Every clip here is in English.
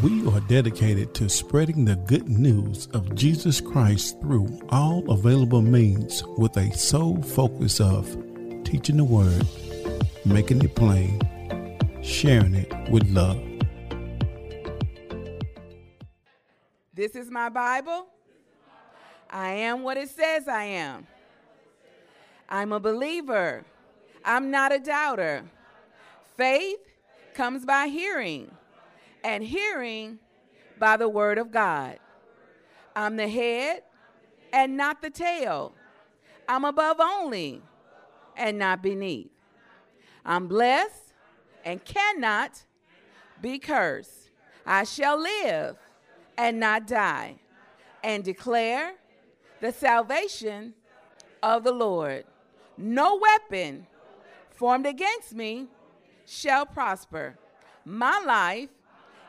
We are dedicated to spreading the good news of Jesus Christ through all available means with a sole focus of teaching the Word, making it plain, sharing it with love. This is my Bible. I am what it says I am. I'm a believer. I'm not a doubter. Faith comes by hearing, and hearing by the word of God. I'm the head and not the tail. I'm above only and not beneath. I'm blessed and cannot be cursed. I shall live and not die and declare the salvation of the Lord. No weapon formed against me shall prosper. My life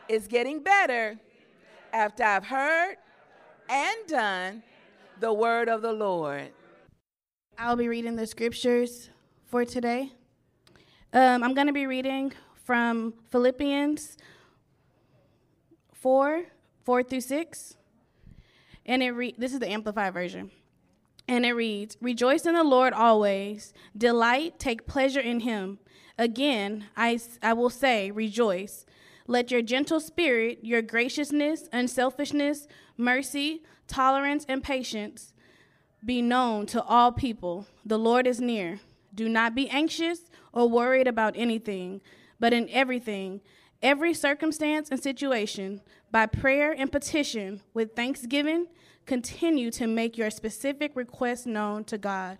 is getting better after I've heard and done the word of the Lord. I'll be reading the scriptures for today. Um, I'm going to be reading from Philippians 4 4 through 6. And it re- this is the Amplified version. And it reads Rejoice in the Lord always, delight, take pleasure in him. Again, I, I will say, rejoice. Let your gentle spirit, your graciousness, unselfishness, mercy, tolerance, and patience be known to all people. The Lord is near. Do not be anxious or worried about anything, but in everything, every circumstance and situation, by prayer and petition, with thanksgiving, continue to make your specific requests known to God.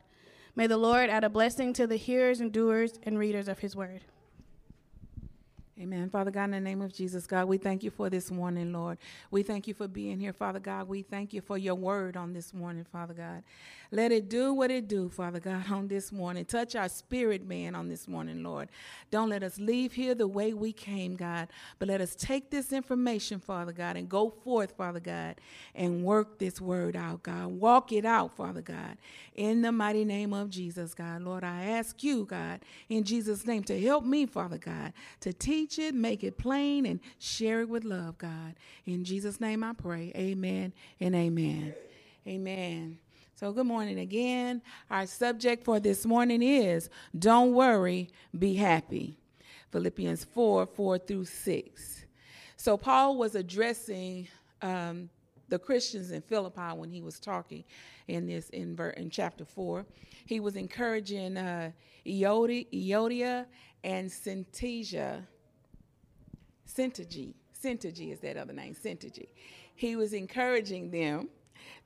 May the Lord add a blessing to the hearers and doers and readers of his word. Amen. Father God, in the name of Jesus, God, we thank you for this morning, Lord. We thank you for being here, Father God. We thank you for your word on this morning, Father God. Let it do what it do, Father God, on this morning. Touch our spirit, man, on this morning, Lord. Don't let us leave here the way we came, God, but let us take this information, Father God, and go forth, Father God, and work this word out, God. Walk it out, Father God, in the mighty name of Jesus, God. Lord, I ask you, God, in Jesus' name, to help me, Father God, to teach it, make it plain, and share it with love, God. In Jesus' name I pray. Amen and amen. Amen. So, good morning again. Our subject for this morning is Don't Worry, Be Happy. Philippians 4 4 through 6. So, Paul was addressing um, the Christians in Philippi when he was talking in this in, in chapter 4. He was encouraging uh, Euodia, Euodia and Syntygia. Syntygy. Syntygy is that other name, Syntygy. He was encouraging them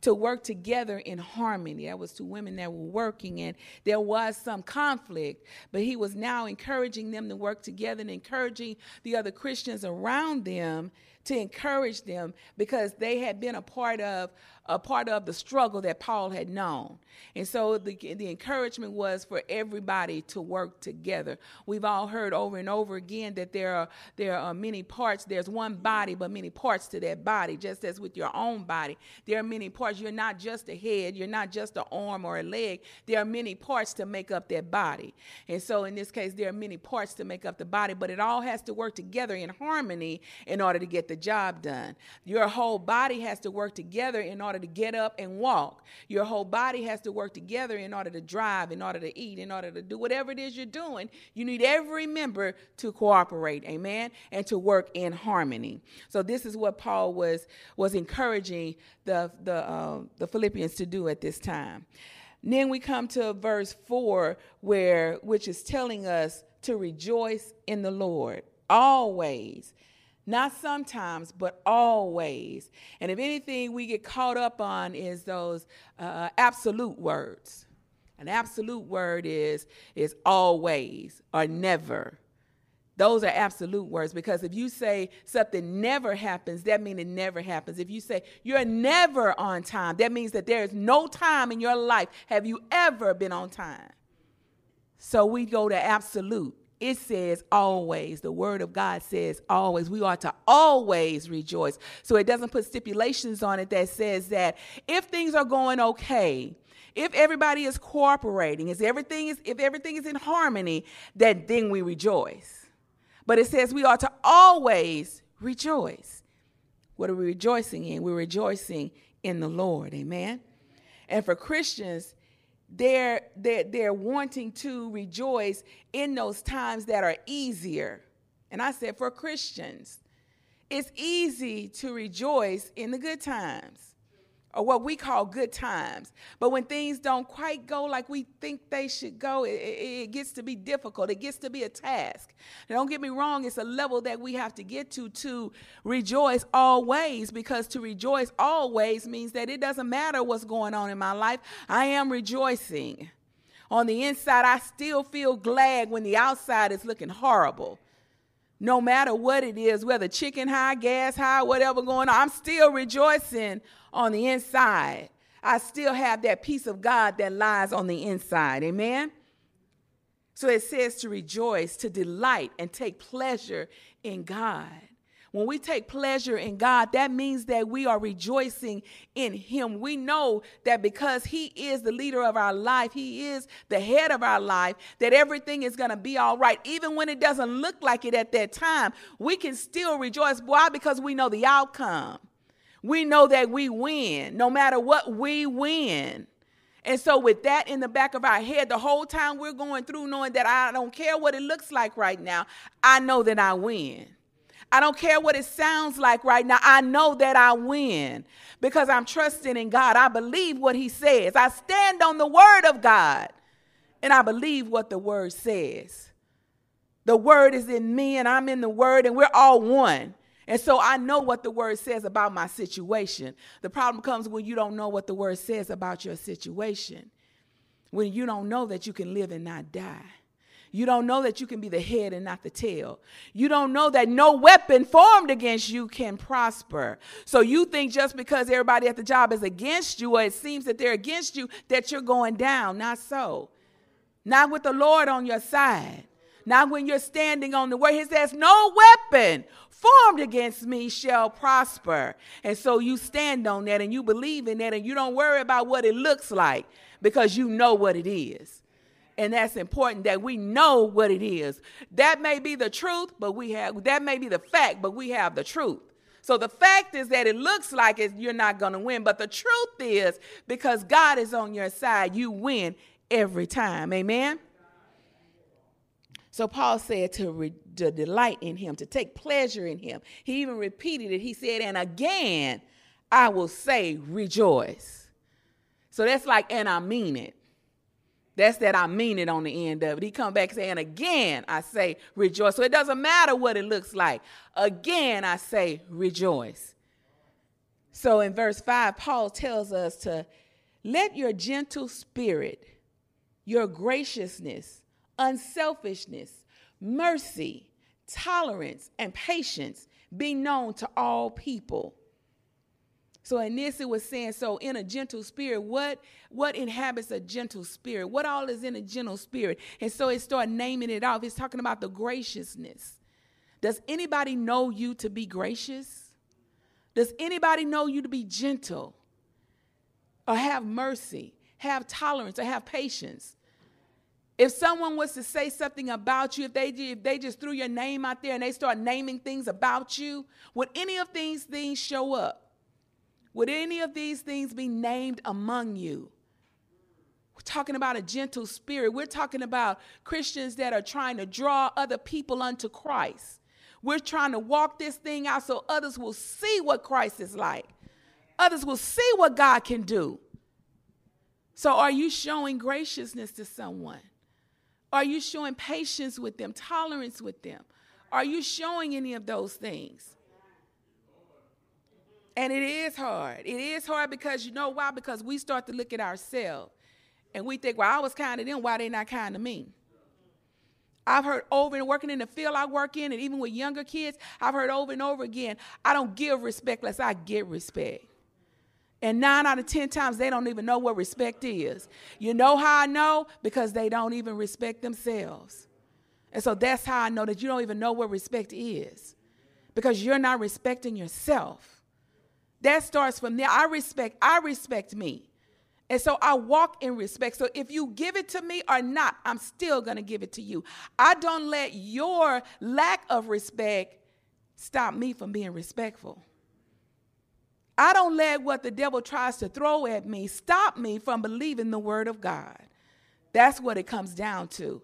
to work together in harmony. That was two women that were working, and there was some conflict, but he was now encouraging them to work together and encouraging the other Christians around them to encourage them because they had been a part of a part of the struggle that Paul had known. And so the, the encouragement was for everybody to work together. We've all heard over and over again that there are there are many parts. There's one body, but many parts to that body, just as with your own body. There are many parts. You're not just a head, you're not just an arm or a leg. There are many parts to make up that body. And so in this case, there are many parts to make up the body, but it all has to work together in harmony in order to get the job done. Your whole body has to work together in order to get up and walk. Your whole body has to work together in order to drive, in order to eat, in order to do whatever it is you're doing. You need every member to cooperate, amen, and to work in harmony. So this is what Paul was was encouraging the the uh, the Philippians to do at this time. Then we come to verse 4 where which is telling us to rejoice in the Lord always. Not sometimes, but always. And if anything we get caught up on is those uh, absolute words. An absolute word is is always or never. Those are absolute words because if you say something never happens, that means it never happens. If you say you're never on time, that means that there is no time in your life have you ever been on time. So we go to absolute it says always. The word of God says always. We ought to always rejoice. So it doesn't put stipulations on it that says that if things are going okay, if everybody is cooperating, if everything is if everything is in harmony, that then we rejoice. But it says we ought to always rejoice. What are we rejoicing in? We're rejoicing in the Lord. Amen. And for Christians, they're, they're, they're wanting to rejoice in those times that are easier. And I said, for Christians, it's easy to rejoice in the good times or what we call good times. But when things don't quite go like we think they should go, it, it, gets to be difficult. It gets to be a task. Now, don't get me wrong, it's a level that we have to get to to rejoice always, because to rejoice always means that it doesn't matter what's going on in my life, I am rejoicing. On the inside, I still feel glad when the outside is looking horrible no matter what it is, whether chicken high, gas high, whatever going on, I'm still rejoicing on the inside. I still have that peace of God that lies on the inside. Amen? So it says to rejoice, to delight, and take pleasure in God. When we take pleasure in God, that means that we are rejoicing in Him. We know that because He is the leader of our life, He is the head of our life, that everything is going to be all right. Even when it doesn't look like it at that time, we can still rejoice. Why? Because we know the outcome. We know that we win. No matter what, we win. And so, with that in the back of our head, the whole time we're going through, knowing that I don't care what it looks like right now, I know that I win. I don't care what it sounds like right now. I know that I win because I'm trusting in God. I believe what He says. I stand on the Word of God and I believe what the Word says. The Word is in me and I'm in the Word and we're all one. And so I know what the Word says about my situation. The problem comes when you don't know what the Word says about your situation, when you don't know that you can live and not die. You don't know that you can be the head and not the tail. You don't know that no weapon formed against you can prosper. So you think just because everybody at the job is against you or it seems that they're against you that you're going down. Not so. Not with the Lord on your side. Not when you're standing on the word. He says, No weapon formed against me shall prosper. And so you stand on that and you believe in that and you don't worry about what it looks like because you know what it is. And that's important that we know what it is. That may be the truth, but we have that may be the fact, but we have the truth. So the fact is that it looks like it, you're not going to win, but the truth is because God is on your side, you win every time. Amen. So Paul said to, re, to delight in him, to take pleasure in him. He even repeated it. He said, and again, I will say rejoice. So that's like, and I mean it. That's that I mean it on the end of it. He come back saying, again, I say rejoice. So it doesn't matter what it looks like. Again, I say rejoice. So in verse 5, Paul tells us to let your gentle spirit, your graciousness, unselfishness, mercy, tolerance, and patience be known to all people. So it was saying, so in a gentle spirit, what what inhabits a gentle spirit? What all is in a gentle spirit? And so it started naming it off. It's talking about the graciousness. Does anybody know you to be gracious? Does anybody know you to be gentle? Or have mercy, have tolerance, or have patience? If someone was to say something about you, if they, if they just threw your name out there and they start naming things about you, would any of these things show up? Would any of these things be named among you? We're talking about a gentle spirit. We're talking about Christians that are trying to draw other people unto Christ. We're trying to walk this thing out so others will see what Christ is like. Others will see what God can do. So, are you showing graciousness to someone? Are you showing patience with them, tolerance with them? Are you showing any of those things? And it is hard. It is hard because you know why? Because we start to look at ourselves and we think, well, I was kind to them, why they not kind to me? I've heard over and working in the field I work in, and even with younger kids, I've heard over and over again, I don't give respect unless I get respect. And nine out of 10 times, they don't even know what respect is. You know how I know? Because they don't even respect themselves. And so that's how I know that you don't even know what respect is. Because you're not respecting yourself. That starts from there. I respect, I respect me. And so I walk in respect. So if you give it to me or not, I'm still going to give it to you. I don't let your lack of respect stop me from being respectful. I don't let what the devil tries to throw at me stop me from believing the word of God. That's what it comes down to.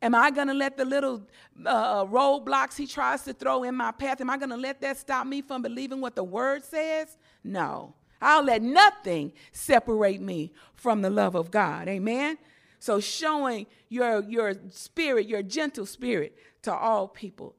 Am I going to let the little uh, roadblocks he tries to throw in my path, am I going to let that stop me from believing what the word says? No. I'll let nothing separate me from the love of God. Amen. So showing your your spirit, your gentle spirit to all people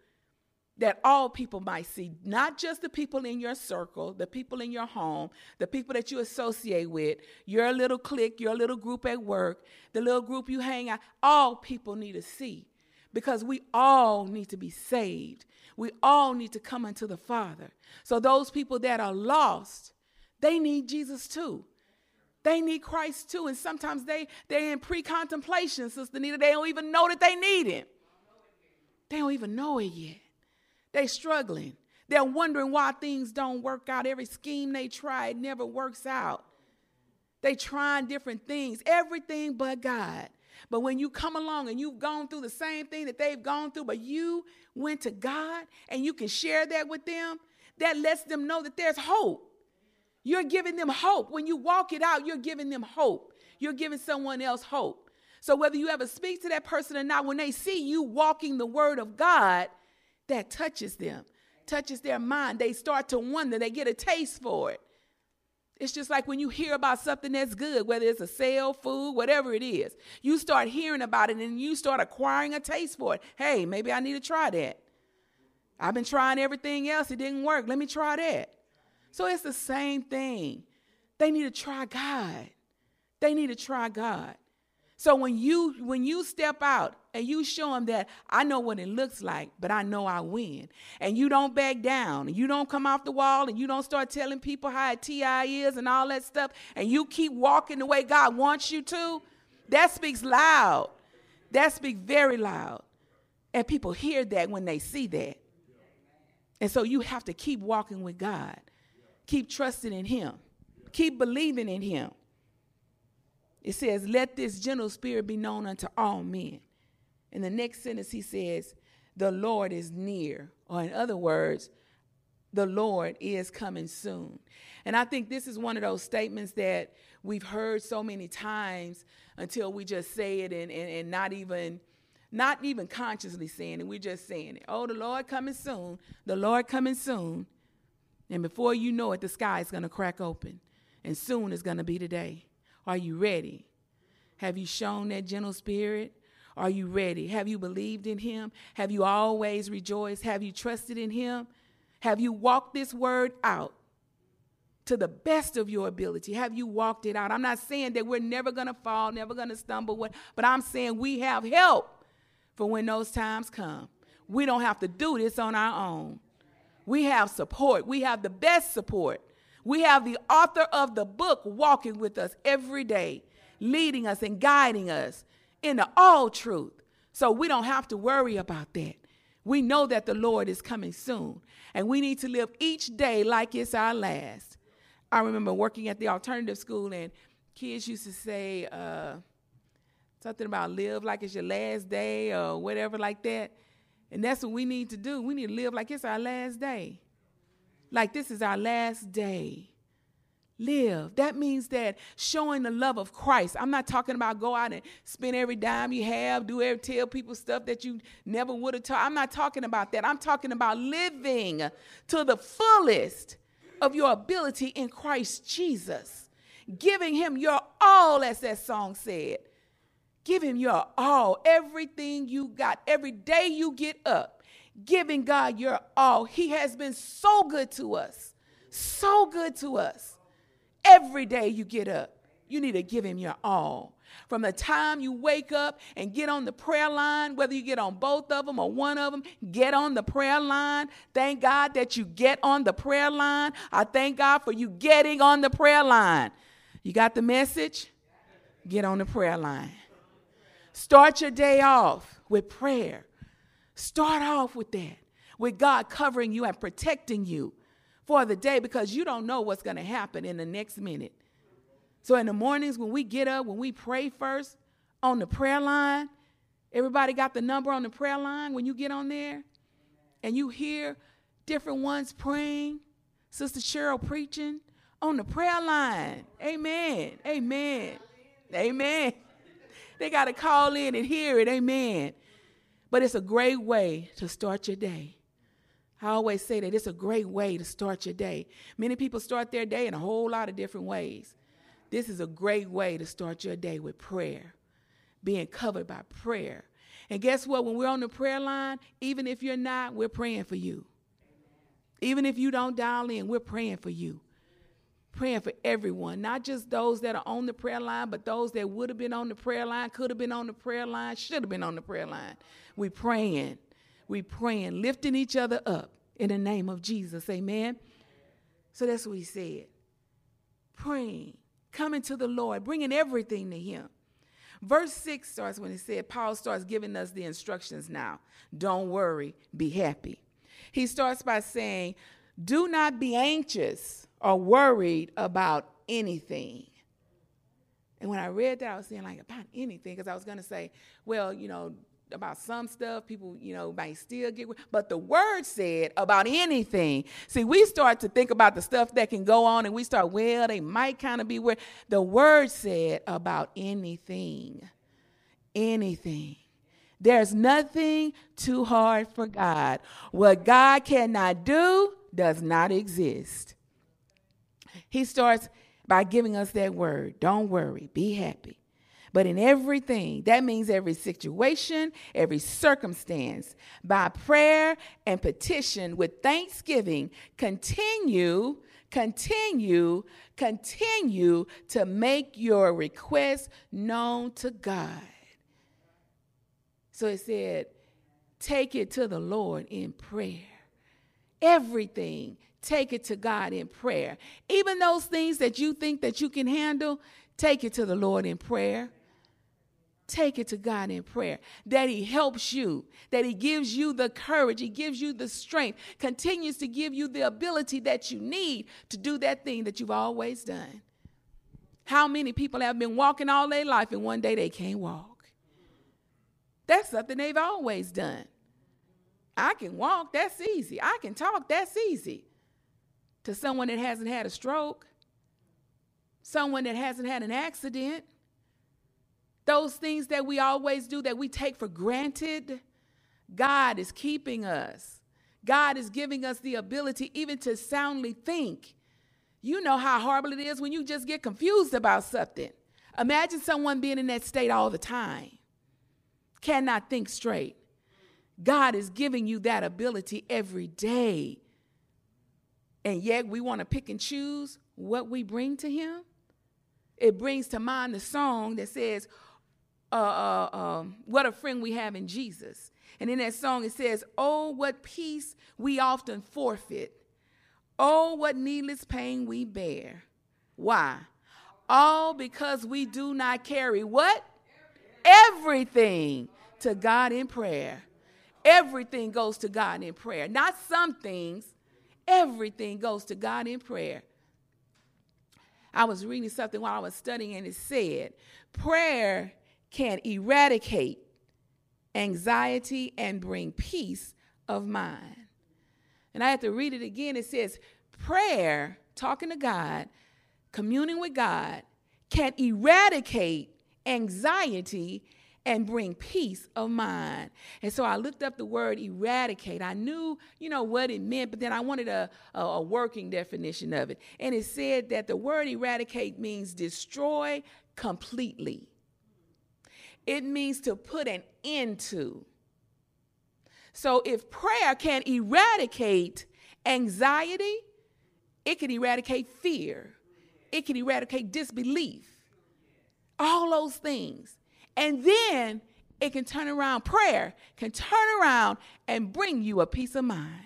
that all people might see, not just the people in your circle, the people in your home, the people that you associate with, your little clique, your little group at work, the little group you hang out, all people need to see because we all need to be saved. We all need to come unto the Father. So those people that are lost, they need Jesus too. They need Christ too. And sometimes they, they're in pre contemplation, Sister Nita. They don't even know that they need Him. They don't even know it yet. They're struggling. They're wondering why things don't work out. Every scheme they try, it never works out. They trying different things, everything but God. But when you come along and you've gone through the same thing that they've gone through, but you went to God and you can share that with them, that lets them know that there's hope. You're giving them hope. When you walk it out, you're giving them hope. You're giving someone else hope. So whether you ever speak to that person or not, when they see you walking the word of God, that touches them, touches their mind. They start to wonder, they get a taste for it. It's just like when you hear about something that's good, whether it's a sale, food, whatever it is, you start hearing about it and you start acquiring a taste for it. Hey, maybe I need to try that. I've been trying everything else, it didn't work. Let me try that. So it's the same thing. They need to try God. They need to try God. So when you when you step out and you show them that I know what it looks like, but I know I win, and you don't back down, and you don't come off the wall, and you don't start telling people how a TI is and all that stuff, and you keep walking the way God wants you to, that speaks loud. That speaks very loud, and people hear that when they see that. And so you have to keep walking with God. Keep trusting in Him. Keep believing in Him. It says, Let this gentle spirit be known unto all men. In the next sentence, he says, The Lord is near. Or, in other words, the Lord is coming soon. And I think this is one of those statements that we've heard so many times until we just say it and, and, and not even not even consciously saying it. We're just saying it. Oh, the Lord coming soon. The Lord coming soon. And before you know it, the sky is going to crack open. And soon is going to be today. Are you ready? Have you shown that gentle spirit? Are you ready? Have you believed in him? Have you always rejoiced? Have you trusted in him? Have you walked this word out to the best of your ability? Have you walked it out? I'm not saying that we're never going to fall, never going to stumble, but I'm saying we have help for when those times come. We don't have to do this on our own. We have support. We have the best support. We have the author of the book walking with us every day, leading us and guiding us into all truth. So we don't have to worry about that. We know that the Lord is coming soon, and we need to live each day like it's our last. I remember working at the alternative school, and kids used to say uh, something about live like it's your last day or whatever like that. And that's what we need to do. We need to live like it's our last day. Like this is our last day. Live. That means that showing the love of Christ. I'm not talking about go out and spend every dime you have, do every tell people stuff that you never would have taught. I'm not talking about that. I'm talking about living to the fullest of your ability in Christ Jesus. Giving him your all, as that song said. Give him your all, everything you got. Every day you get up, giving God your all. He has been so good to us, so good to us. Every day you get up, you need to give him your all. From the time you wake up and get on the prayer line, whether you get on both of them or one of them, get on the prayer line. Thank God that you get on the prayer line. I thank God for you getting on the prayer line. You got the message? Get on the prayer line. Start your day off with prayer. Start off with that, with God covering you and protecting you for the day because you don't know what's going to happen in the next minute. So, in the mornings when we get up, when we pray first on the prayer line, everybody got the number on the prayer line when you get on there and you hear different ones praying. Sister Cheryl preaching on the prayer line. Amen. Amen. Amen. They got to call in and hear it. Amen. But it's a great way to start your day. I always say that it's a great way to start your day. Many people start their day in a whole lot of different ways. This is a great way to start your day with prayer, being covered by prayer. And guess what? When we're on the prayer line, even if you're not, we're praying for you. Even if you don't dial in, we're praying for you. Praying for everyone, not just those that are on the prayer line, but those that would have been on the prayer line, could have been on the prayer line, should have been on the prayer line. We praying. We praying, lifting each other up in the name of Jesus. Amen. So that's what he said. Praying, coming to the Lord, bringing everything to him. Verse 6 starts when he said, Paul starts giving us the instructions now. Don't worry, be happy. He starts by saying, Do not be anxious or worried about anything. And when I read that, I was saying, like, about anything, because I was going to say, well, you know, about some stuff people you know might still get but the word said about anything. See we start to think about the stuff that can go on and we start well they might kind of be where the word said about anything anything. There's nothing too hard for god. What god cannot do does not exist he starts by giving us that word don't worry be happy but in everything, that means every situation, every circumstance, by prayer and petition with thanksgiving, continue, continue, continue to make your request known to God. So it said, take it to the Lord in prayer. Everything, take it to God in prayer. Even those things that you think that you can handle, take it to the Lord in prayer take it to God in prayer. That He helps you, that He gives you the courage, He gives you the strength, continues to give you the ability that you need to do that thing that you've always done. How many people have been walking all their life and one day they can't walk? That's something they've always done. I can walk, that's easy. I can talk, that's easy. To someone that hasn't had a stroke, someone that hasn't had an accident, those things that we always do that we take for granted, God is keeping us. God is giving us the ability even to soundly think. You know how horrible it is when you just get confused about something. Imagine someone being in that state all the time, cannot think straight. God is giving you that ability every day. And yet we want to pick and choose what we bring to Him. It brings to mind the song that says, uh, uh, um, what a friend we have in Jesus. And in that song, it says, Oh, what peace we often forfeit. Oh, what needless pain we bear. Why? All because we do not carry what? Everything to God in prayer. Everything goes to God in prayer. Not some things, everything goes to God in prayer. I was reading something while I was studying, and it said, Prayer can eradicate anxiety and bring peace of mind. And I have to read it again. It says, prayer, talking to God, communing with God, can eradicate anxiety and bring peace of mind. And so I looked up the word eradicate. I knew, you know, what it meant, but then I wanted a, a, a, working definition of it. And it said that the word eradicate means destroy completely. It means to put an end to. So if prayer can eradicate anxiety, it can eradicate fear, it can eradicate disbelief, all those things. And then it can turn around, prayer can turn around and bring you a peace of mind.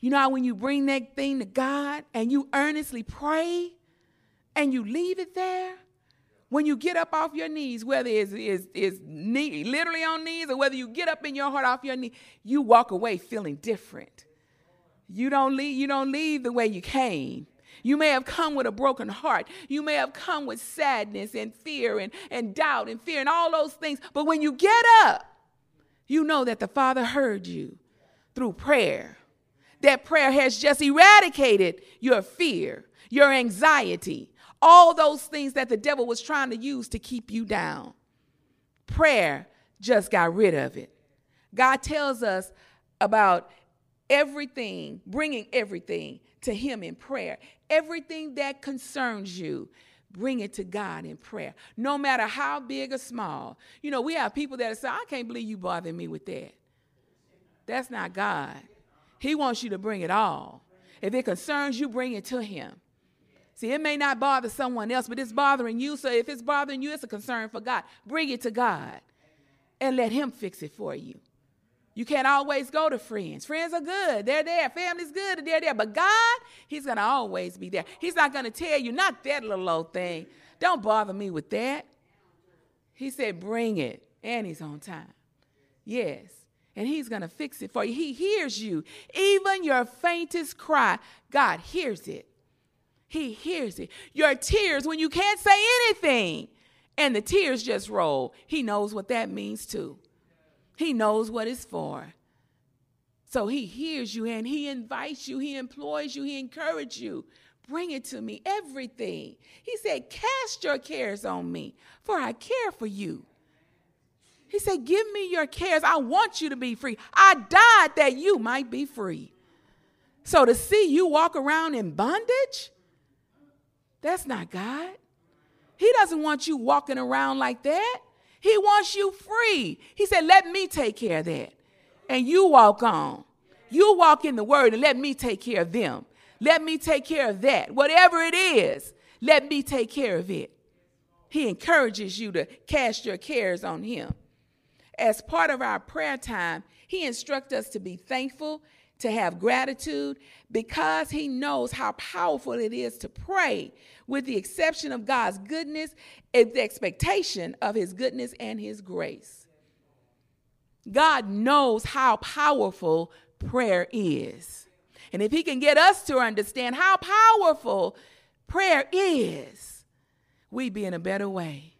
You know how when you bring that thing to God and you earnestly pray and you leave it there, when you get up off your knees, whether it's, it's, it's knee, literally on knees or whether you get up in your heart off your knee, you walk away feeling different. You don't leave, you don't leave the way you came. You may have come with a broken heart. You may have come with sadness and fear and, and doubt and fear and all those things. But when you get up, you know that the Father heard you through prayer that prayer has just eradicated your fear, your anxiety, all those things that the devil was trying to use to keep you down. Prayer just got rid of it. God tells us about everything, bringing everything to Him in prayer. Everything that concerns you, bring it to God in prayer, no matter how big or small. You know, we have people that say, I can't believe you bothering me with that. That's not God. He wants you to bring it all. If it concerns you, bring it to Him. See, it may not bother someone else, but it's bothering you. So if it's bothering you, it's a concern for God. Bring it to God and let Him fix it for you. You can't always go to friends. Friends are good. They're there. Family's good. They're there. But God, He's going to always be there. He's not going to tell you, not that little old thing. Don't bother me with that. He said, bring it. And He's on time. Yes. And He's going to fix it for you. He hears you. Even your faintest cry, God hears it. He hears it. Your tears when you can't say anything and the tears just roll. He knows what that means too. He knows what it's for. So he hears you and he invites you, he employs you, he encourages you. Bring it to me, everything. He said, Cast your cares on me, for I care for you. He said, Give me your cares. I want you to be free. I died that you might be free. So to see you walk around in bondage, that's not God. He doesn't want you walking around like that. He wants you free. He said, Let me take care of that. And you walk on. You walk in the word and let me take care of them. Let me take care of that. Whatever it is, let me take care of it. He encourages you to cast your cares on him. As part of our prayer time, he instructs us to be thankful, to have gratitude, because he knows how powerful it is to pray with the exception of God's goodness the expectation of his goodness and his grace. God knows how powerful prayer is. And if he can get us to understand how powerful prayer is, we'd be in a better way.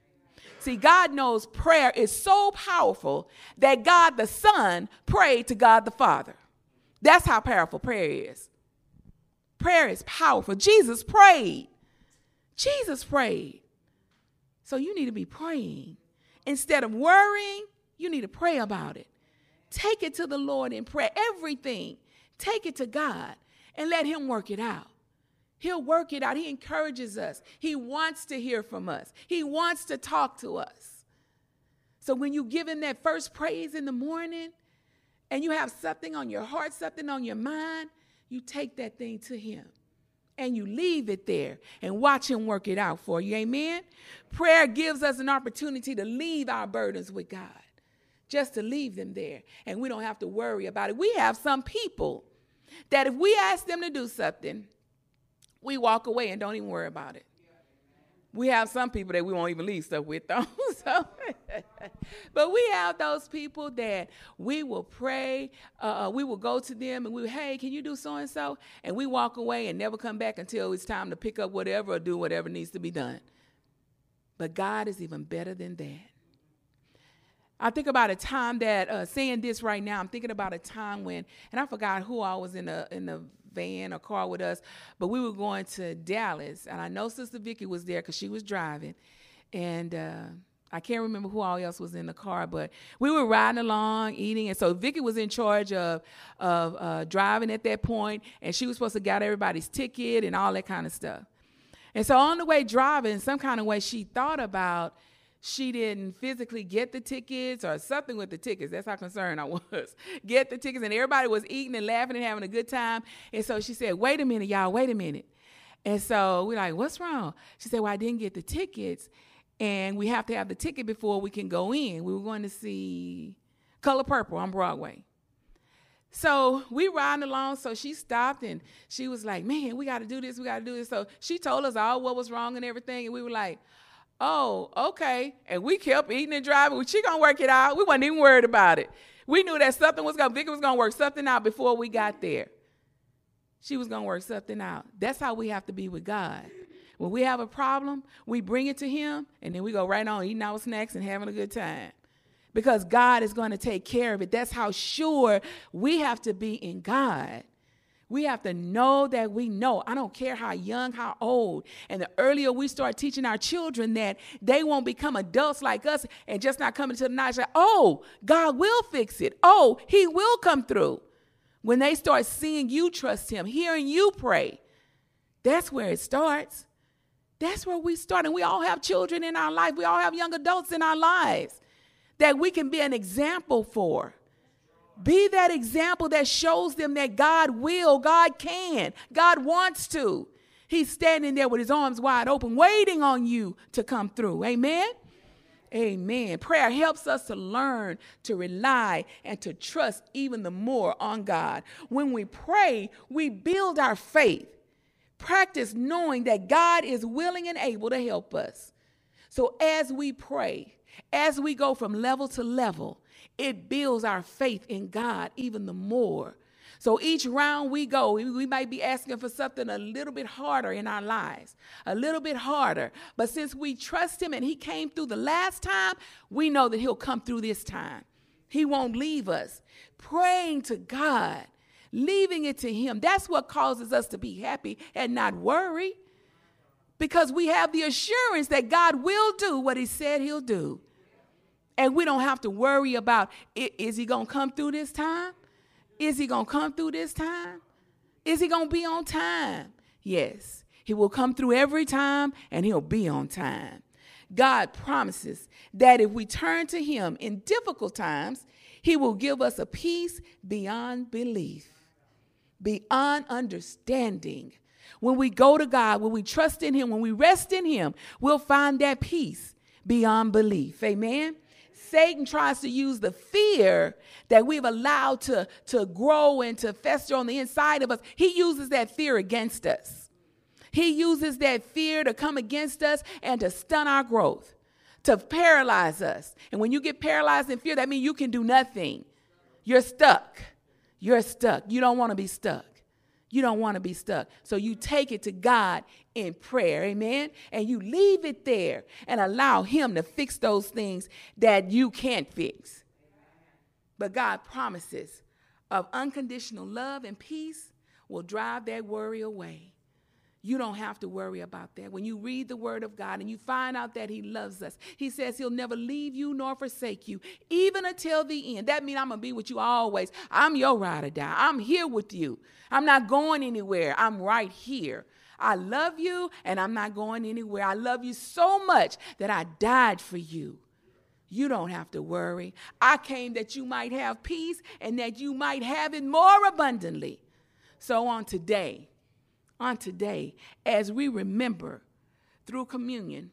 See, God knows prayer is so powerful that God the Son prayed to God the Father. That's how powerful prayer is. Prayer is powerful. Jesus prayed. Jesus prayed. So you need to be praying. Instead of worrying, you need to pray about it. Take it to the Lord in prayer. Everything. Take it to God and let Him work it out. He'll work it out. He encourages us. He wants to hear from us. He wants to talk to us. So when you give Him that first praise in the morning and you have something on your heart, something on your mind, you take that thing to Him and you leave it there and watch him work it out for you. Amen. Prayer gives us an opportunity to leave our burdens with God, just to leave them there. And we don't have to worry about it. We have some people that if we ask them to do something, we walk away and don't even worry about it we have some people that we won't even leave stuff with though. so, but we have those people that we will pray, uh, uh we will go to them and we, hey, can you do so and so? And we walk away and never come back until it's time to pick up whatever or do whatever needs to be done. But God is even better than that. I think about a time that uh, saying this right now. I'm thinking about a time when, and I forgot who I was in the in the van or car with us, but we were going to Dallas, and I know Sister Vicky was there because she was driving, and. Uh, I can't remember who all else was in the car, but we were riding along, eating, and so Vicky was in charge of of uh, driving at that point, and she was supposed to get everybody's ticket and all that kind of stuff. And so on the way driving, some kind of way she thought about she didn't physically get the tickets or something with the tickets. That's how concerned I was. get the tickets, and everybody was eating and laughing and having a good time. And so she said, Wait a minute, y'all, wait a minute. And so we're like, What's wrong? She said, Well, I didn't get the tickets, and we have to have the ticket before we can go in. We were going to see Color Purple on Broadway. So we riding along. So she stopped and she was like, Man, we got to do this. We got to do this. So she told us all what was wrong and everything. And we were like, oh, okay. And we kept eating and driving. She gonna work it out. We wasn't even worried about it. We knew that something was gonna, Vicky was gonna work something out before we got there. She was gonna work something out. That's how we have to be with God. When we have a problem, we bring it to Him, and then we go right on eating our snacks and having a good time. Because God is going to take care of it. That's how sure we have to be in God. We have to know that we know. I don't care how young, how old. And the earlier we start teaching our children that, they won't become adults like us and just not coming to the knowledge like, oh, God will fix it. Oh, He will come through. When they start seeing you trust Him, hearing you pray, that's where it starts. That's where we start. And we all have children in our life, we all have young adults in our lives that we can be an example for. Be that example that shows them that God will, God can, God wants to. He's standing there with his arms wide open, waiting on you to come through. Amen. Amen. Prayer helps us to learn to rely and to trust even the more on God. When we pray, we build our faith. Practice knowing that God is willing and able to help us. So as we pray, as we go from level to level, it builds our faith in God even the more. So each round we go, we might be asking for something a little bit harder in our lives, a little bit harder. But since we trust Him and He came through the last time, we know that He'll come through this time. He won't leave us. Praying to God, leaving it to Him, that's what causes us to be happy and not worry because we have the assurance that God will do what He said He'll do. And we don't have to worry about is he going to come through this time? Is he going to come through this time? Is he going to be on time? Yes, he will come through every time and he'll be on time. God promises that if we turn to him in difficult times, he will give us a peace beyond belief, beyond understanding. When we go to God, when we trust in him, when we rest in him, we'll find that peace beyond belief. Amen. Satan tries to use the fear that we've allowed to, to grow and to fester on the inside of us, he uses that fear against us. He uses that fear to come against us and to stun our growth, to paralyze us. And when you get paralyzed in fear, that means you can do nothing. You're stuck. You're stuck. You don't want to be stuck. You don't want to be stuck. So you take it to God in prayer, amen? And you leave it there and allow Him to fix those things that you can't fix. But God promises of unconditional love and peace will drive that worry away. You don't have to worry about that. When you read the word of God and you find out that he loves us, he says he'll never leave you nor forsake you, even until the end. That means I'm going to be with you always. I'm your ride or die. I'm here with you. I'm not going anywhere. I'm right here. I love you and I'm not going anywhere. I love you so much that I died for you. You don't have to worry. I came that you might have peace and that you might have it more abundantly. So on today, on today as we remember through communion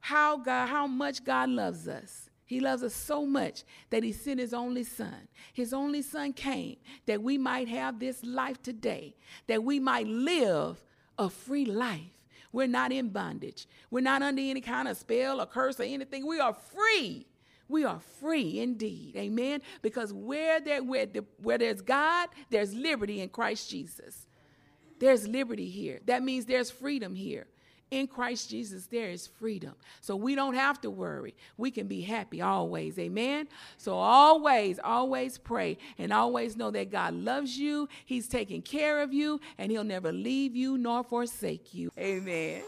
how God, how much God loves us. He loves us so much that he sent his only son. His only son came that we might have this life today, that we might live a free life. We're not in bondage. We're not under any kind of spell or curse or anything. We are free. We are free indeed. Amen. Because where there where, the, where there's God, there's liberty in Christ Jesus. There's liberty here. That means there's freedom here. In Christ Jesus, there is freedom. So we don't have to worry. We can be happy always. Amen. So always, always pray and always know that God loves you. He's taking care of you and He'll never leave you nor forsake you. Amen.